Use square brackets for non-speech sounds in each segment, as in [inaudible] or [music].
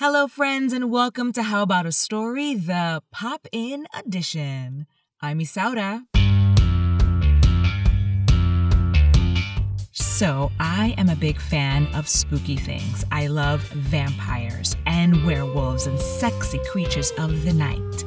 Hello, friends, and welcome to How About a Story, the pop in edition. I'm Isaura. So, I am a big fan of spooky things. I love vampires and werewolves and sexy creatures of the night.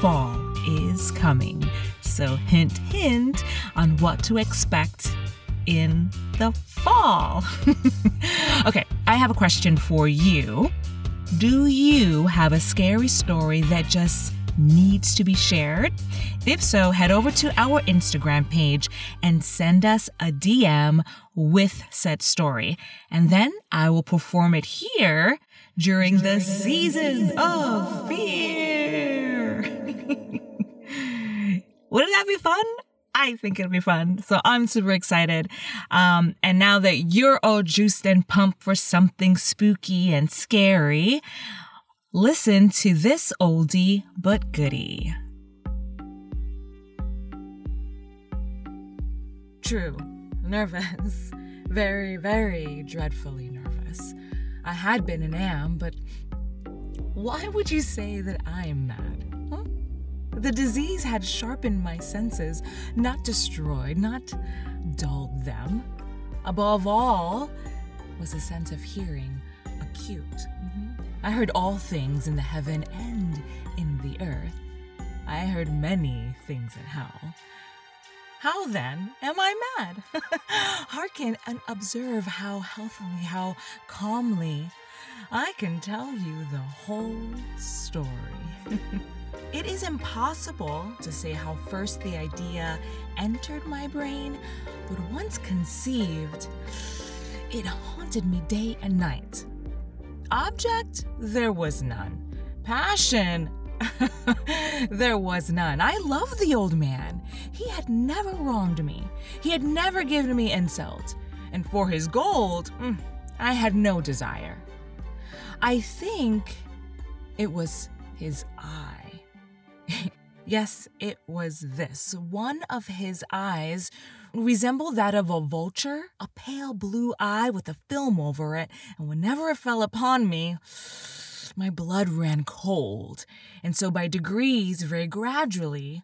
Fall is coming, so hint, hint on what to expect in the fall. [laughs] okay, I have a question for you. Do you have a scary story that just needs to be shared? If so, head over to our Instagram page and send us a DM with said story. And then I will perform it here during the season of fear. [laughs] Wouldn't that be fun? I think it'll be fun. So I'm super excited. Um, and now that you're all juiced and pumped for something spooky and scary, listen to this oldie but goodie. True, nervous. Very, very dreadfully nervous. I had been and am, but why would you say that I am mad? The disease had sharpened my senses, not destroyed, not dulled them. Above all was a sense of hearing, acute. Mm-hmm. I heard all things in the heaven and in the earth. I heard many things in hell. How then am I mad? [laughs] Hearken and observe how healthily, how calmly I can tell you the whole story. [laughs] it is impossible to say how first the idea entered my brain, but once conceived, it haunted me day and night. Object, there was none. Passion, [laughs] there was none. I loved the old man. He had never wronged me. He had never given me insult. And for his gold, mm, I had no desire. I think it was his eye. [laughs] yes, it was this. One of his eyes resembled that of a vulture, a pale blue eye with a film over it, and whenever it fell upon me, [sighs] my blood ran cold. And so, by degrees, very gradually,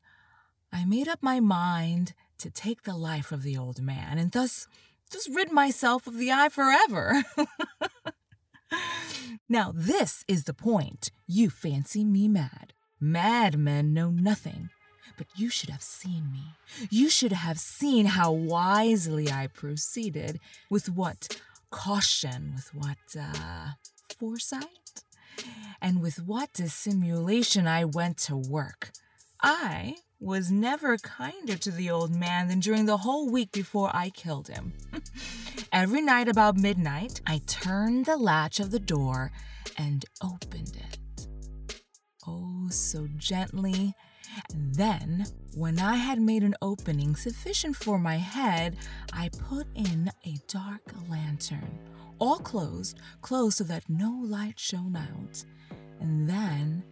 I made up my mind to take the life of the old man and thus just rid myself of the eye forever. [laughs] now, this is the point. You fancy me mad. Madmen know nothing. But you should have seen me. You should have seen how wisely I proceeded, with what caution, with what uh, foresight, and with what dissimulation I went to work. I was never kinder to the old man than during the whole week before I killed him. [laughs] Every night about midnight, I turned the latch of the door and opened it. Oh, so gently. Then, when I had made an opening sufficient for my head, I put in a dark lantern, all closed, closed so that no light shone out. And then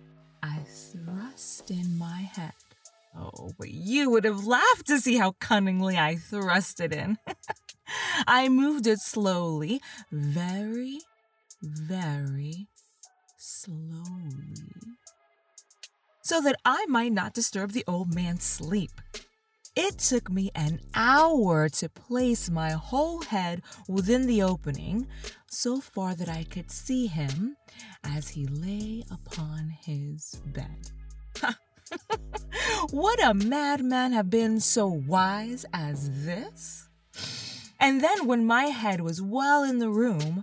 I thrust in my head. Oh, but you would have laughed to see how cunningly I thrust it in. [laughs] I moved it slowly, very, very slowly, so that I might not disturb the old man's sleep. It took me an hour to place my whole head within the opening, so far that I could see him as he lay upon his bed. [laughs] Would a madman have been so wise as this? And then, when my head was well in the room,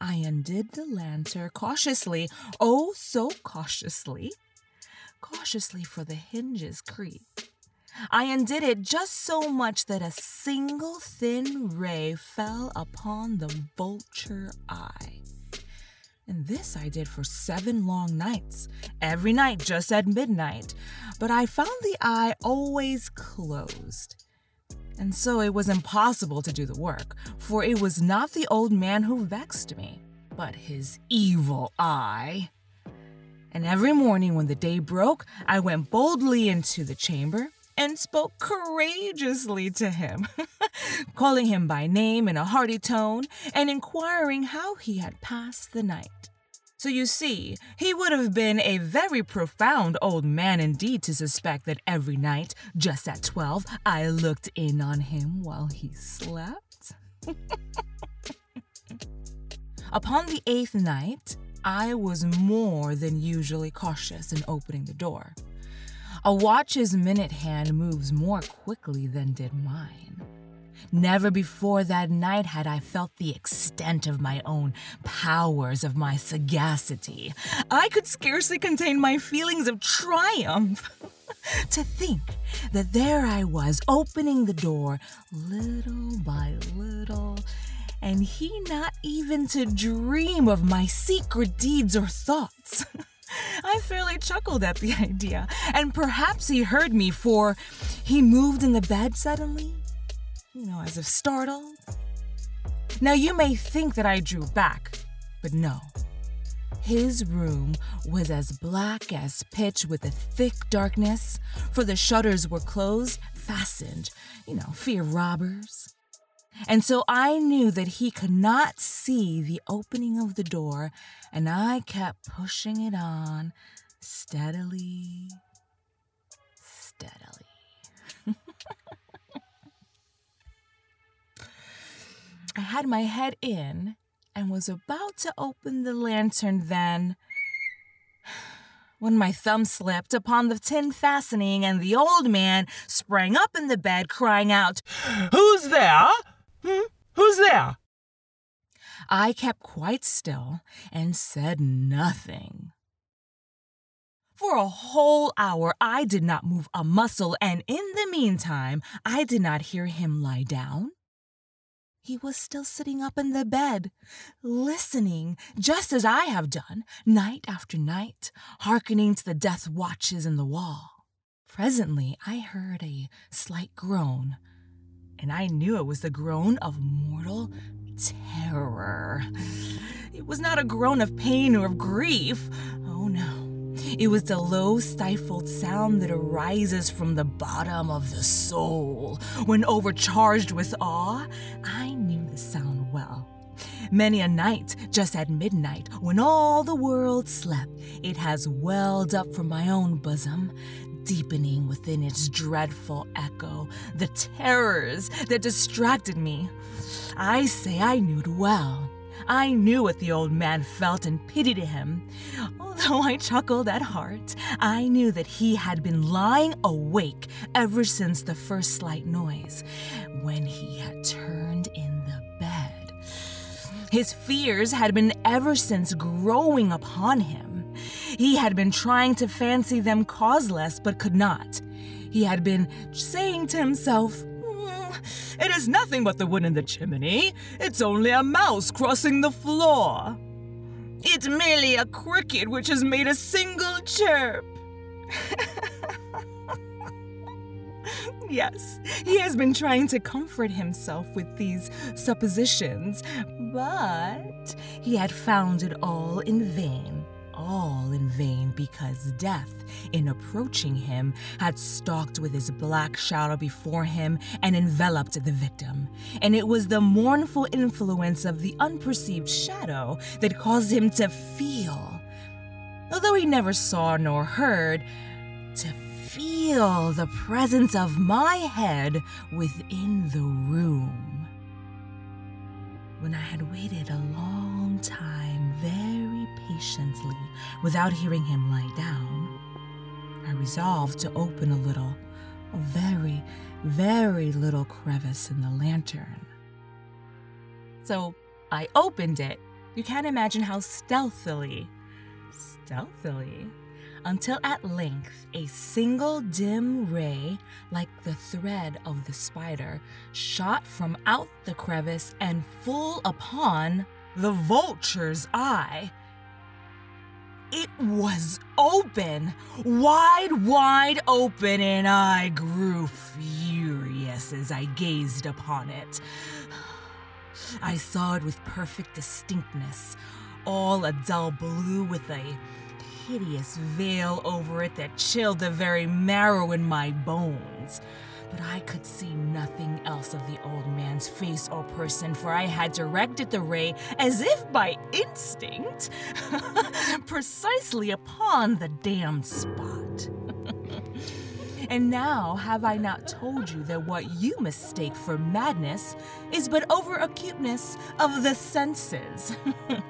I undid the lantern cautiously, oh, so cautiously, cautiously, for the hinges creaked. I undid it just so much that a single thin ray fell upon the vulture eye. And this I did for seven long nights, every night just at midnight. But I found the eye always closed. And so it was impossible to do the work, for it was not the old man who vexed me, but his evil eye. And every morning when the day broke, I went boldly into the chamber and spoke courageously to him, [laughs] calling him by name in a hearty tone and inquiring how he had passed the night. So you see, he would have been a very profound old man indeed to suspect that every night, just at 12, I looked in on him while he slept. [laughs] Upon the eighth night, I was more than usually cautious in opening the door. A watch's minute hand moves more quickly than did mine. Never before that night had I felt the extent of my own powers, of my sagacity. I could scarcely contain my feelings of triumph. [laughs] to think that there I was opening the door little by little, and he not even to dream of my secret deeds or thoughts. [laughs] I fairly chuckled at the [laughs] idea, and perhaps he heard me, for he moved in the bed suddenly you know, as if startled. Now, you may think that I drew back, but no. His room was as black as pitch with a thick darkness, for the shutters were closed, fastened, you know, fear robbers. And so I knew that he could not see the opening of the door, and I kept pushing it on steadily, steadily. [laughs] I had my head in and was about to open the lantern then. When my thumb slipped upon the tin fastening, and the old man sprang up in the bed, crying out, Who's there? Hmm? Who's there? I kept quite still and said nothing. For a whole hour, I did not move a muscle, and in the meantime, I did not hear him lie down he was still sitting up in the bed, listening, just as I have done, night after night, hearkening to the death watches in the wall. Presently, I heard a slight groan, and I knew it was the groan of mortal terror. It was not a groan of pain or of grief. Oh no. It was the low, stifled sound that arises from the bottom of the soul. When overcharged with awe, I knew the sound well. Many a night, just at midnight, when all the world slept, it has welled up from my own bosom, deepening within its dreadful echo the terrors that distracted me. I say I knew it well. I knew what the old man felt and pitied him. Although I chuckled at heart, I knew that he had been lying awake ever since the first slight noise, when he had turned in the bed. His fears had been ever since growing upon him. He had been trying to fancy them causeless, but could not. He had been saying to himself, mm, it is nothing but the wood in the chimney. It's only a mouse crossing the floor. It's merely a cricket which has made a single chirp. [laughs] yes, he has been trying to comfort himself with these suppositions, but he had found it all in vain all in vain because death, in approaching him, had stalked with his black shadow before him and enveloped the victim. And it was the mournful influence of the unperceived shadow that caused him to feel, although he never saw nor heard, to feel the presence of my head within the room. When I had waited a long time, very patiently, without hearing him lie down, I resolved to open a little, a very, very little crevice in the lantern. So I opened it. You can't imagine how stealthily, stealthily, until at length a single dim ray, like the thread of the spider, shot from out the crevice and full upon the vulture's eye. It was open, wide, wide open, and I grew furious as I gazed upon it. I saw it with perfect distinctness, all a dull blue with a hideous veil over it that chilled the very marrow in my bones. But I could see nothing else of the old man's face or person, for I had directed the ray, as if by instinct, [laughs] precisely upon the damned spot. [laughs] and now have I not told you that what you mistake for madness is but over acuteness of the senses?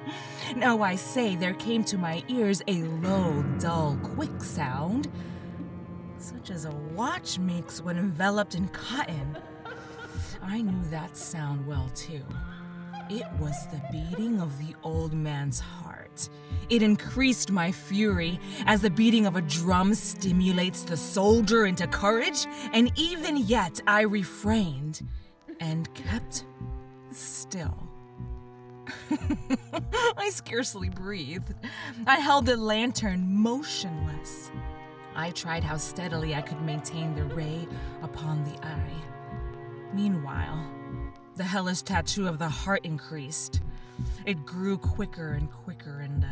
[laughs] now I say there came to my ears a low, dull, quick sound such as a watch makes when enveloped in cotton. I knew that sound well too. It was the beating of the old man's heart. It increased my fury as the beating of a drum stimulates the soldier into courage, and even yet I refrained and kept still. [laughs] I scarcely breathed. I held the lantern motionless. I tried how steadily I could maintain the ray upon the eye. Meanwhile, the hellish tattoo of the heart increased. It grew quicker and quicker and uh,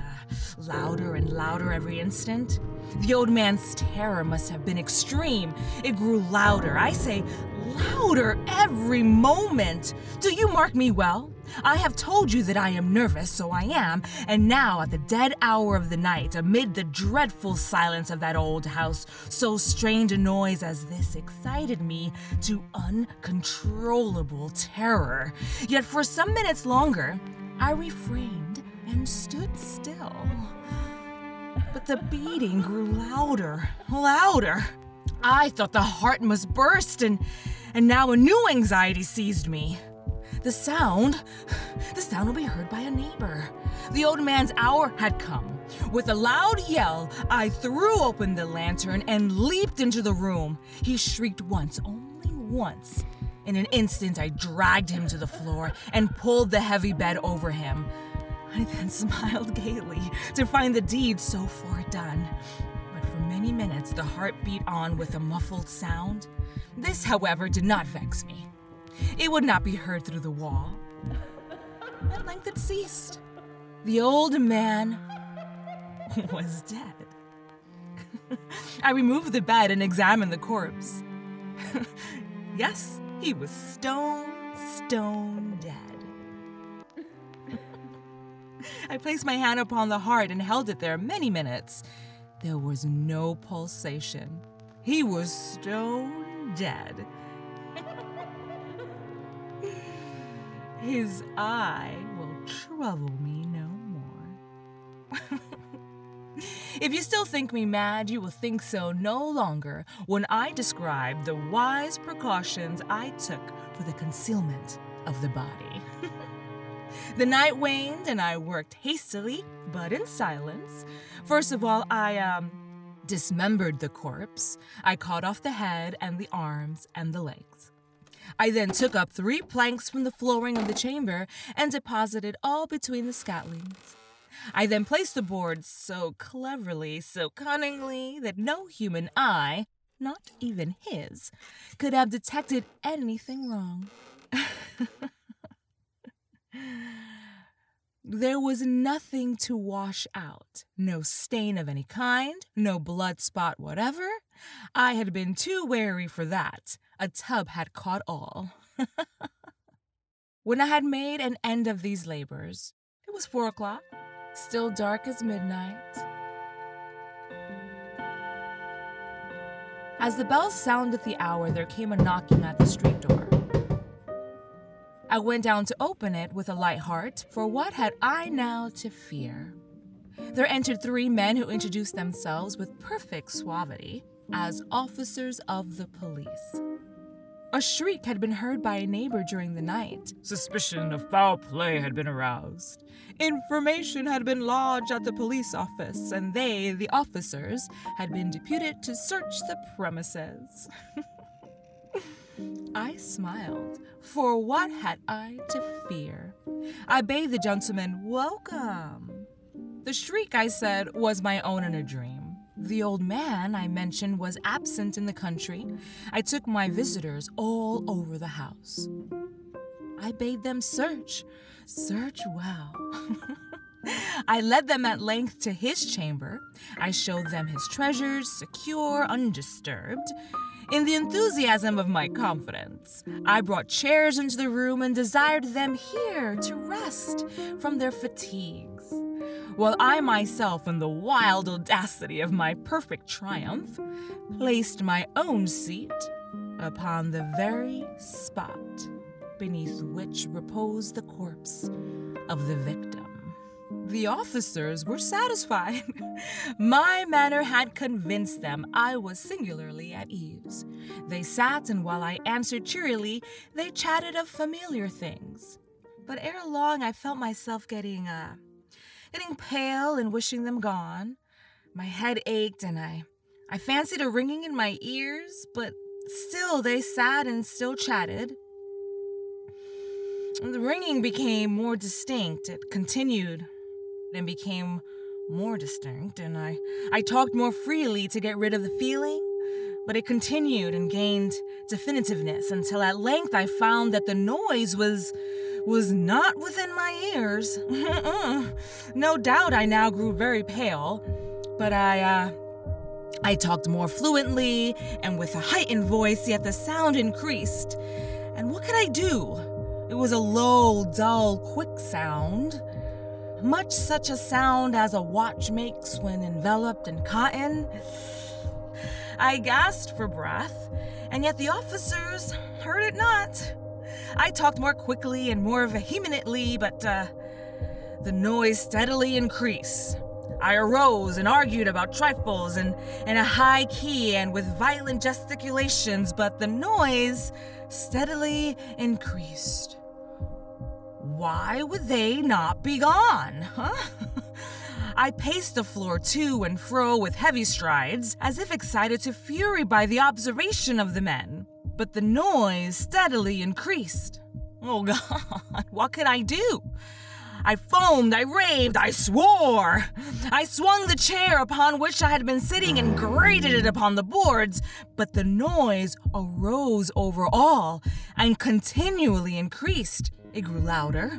louder and louder every instant. The old man's terror must have been extreme. It grew louder, I say, louder every moment. Do you mark me well? I have told you that I am nervous, so I am, and now at the dead hour of the night, amid the dreadful silence of that old house, so strange a noise as this excited me to uncontrollable terror. Yet for some minutes longer, I refrained and stood still. But the beating grew louder, louder. I thought the heart must burst, and, and now a new anxiety seized me. The sound, the sound will be heard by a neighbor. The old man's hour had come. With a loud yell, I threw open the lantern and leaped into the room. He shrieked once, only once. In an instant, I dragged him to the floor and pulled the heavy bed over him. I then [laughs] smiled gaily to find the deed so far done. But for many minutes, the heart beat on with a muffled sound. This, however, did not vex me. It would not be heard through the wall. At length it ceased. The old man [laughs] was dead. [laughs] I removed the bed and examined the corpse. [laughs] yes, he was stone, stone dead. I placed my hand upon the heart and held it there many minutes. There was no pulsation. He was stone dead. His eye will trouble me no more. [laughs] if you still think me mad, you will think so no longer when I describe the wise precautions I took for the concealment of the body. [laughs] the night waned and I worked hastily, but in silence. First of all, I, um, dismembered the corpse. I cut off the head and the arms and the legs. I then took up three planks from the flooring of the chamber and deposited all between the scantlings. I then placed the boards so cleverly, so cunningly, that no human eye, not even his, could have detected anything wrong. [laughs] There was nothing to wash out, no stain of any kind, no blood spot whatever. I had been too wary for that. A tub had caught all. when I had made an end of these labors, it was four o'clock, still dark as midnight. As the bell sounded the hour, there came a knocking at the street door. I went down to open it with a light heart, for what had I now to fear? There entered three men who introduced themselves with perfect suavity as officers of the police. A shriek had been heard by a neighbor during the night. Suspicion of foul play had been aroused. Information had been lodged at the police office, and they, the officers, had been deputed to search the premises. [laughs] I smiled, for what had I to fear? I bade the gentleman welcome. The shriek, I said, was my own in a dream. The old man I mentioned was absent in the country. I took my visitors all over the house. I bade them search, search well. [laughs] I led them at length to his chamber. I showed them his treasures, secure, undisturbed. In the enthusiasm of my confidence, I brought chairs into the room and desired them here to rest from their fatigues, while I myself, in the wild audacity of my perfect triumph, placed my own seat upon the very spot beneath which reposed the corpse of the victim. The officers were satisfied. [laughs] My manner had convinced them I was singularly at ease. They sat, and while I answered cheerily, they chatted of familiar things. But ere long, I felt myself getting, uh, getting pale and wishing them gone. My head ached, and I, I fancied a ringing in my ears, but still they sat and still chatted. The ringing became more distinct. It continued and became more distinct, and I, I talked more freely to get rid of the feeling, but it continued and gained definitiveness until at length I found that the noise was was not within my ears. [laughs] no doubt I now grew very pale, but I uh I talked more fluently and with a heightened voice, yet the sound increased. And what could I do? It was a low, dull, quick sound much such a sound as a watch makes when enveloped in cotton. I gasped for breath, and yet the officers heard it not. I talked more quickly and more vehemently, but uh, the noise steadily increased. I arose and argued about trifles and in a high key and with violent gesticulations, but the noise steadily increased. Why would they not be gone, huh? [laughs] I paced the floor to and fro with heavy strides, as if excited to fury by the observation of the men. But the noise steadily increased. Oh [laughs] God, what could I do? I foamed, I raved, I swore. I swung the chair upon which I had been sitting and grated it upon the boards, but the noise arose over all and continually increased. It grew louder,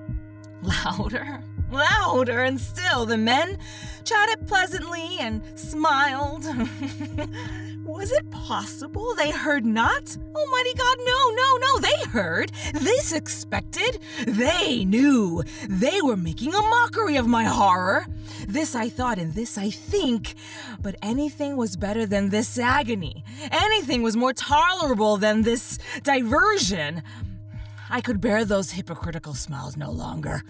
[laughs] louder, louder, and still the men chatted pleasantly and smiled. [laughs] Was it possible they heard not? Almighty God, no, no, no, they heard. They suspected. They knew. They were making a mockery of my horror. This I thought, and this I think. But anything was better than this agony. Anything was more tolerable than this diversion. I could bear those hypocritical smiles no longer.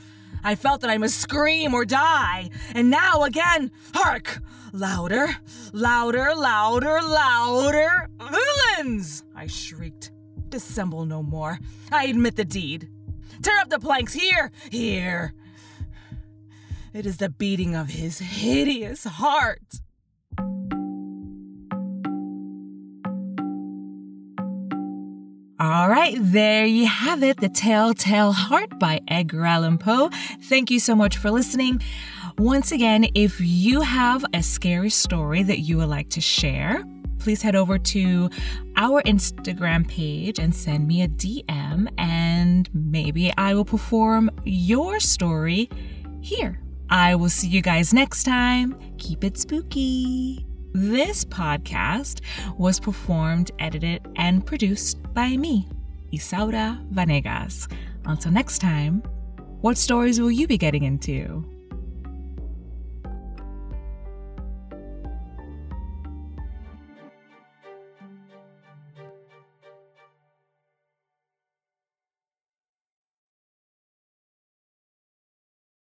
I felt that I must scream or die. And now again, hark! Louder, louder, louder, louder! Villains! I shrieked. Dissemble no more. I admit the deed. Tear up the planks here, here. It is the beating of his hideous heart. All right, there you have it The Telltale Heart by Edgar Allan Poe. Thank you so much for listening. Once again, if you have a scary story that you would like to share, please head over to our Instagram page and send me a DM, and maybe I will perform your story here. I will see you guys next time. Keep it spooky. This podcast was performed, edited, and produced by me, Isaura Vanegas. Until next time, what stories will you be getting into?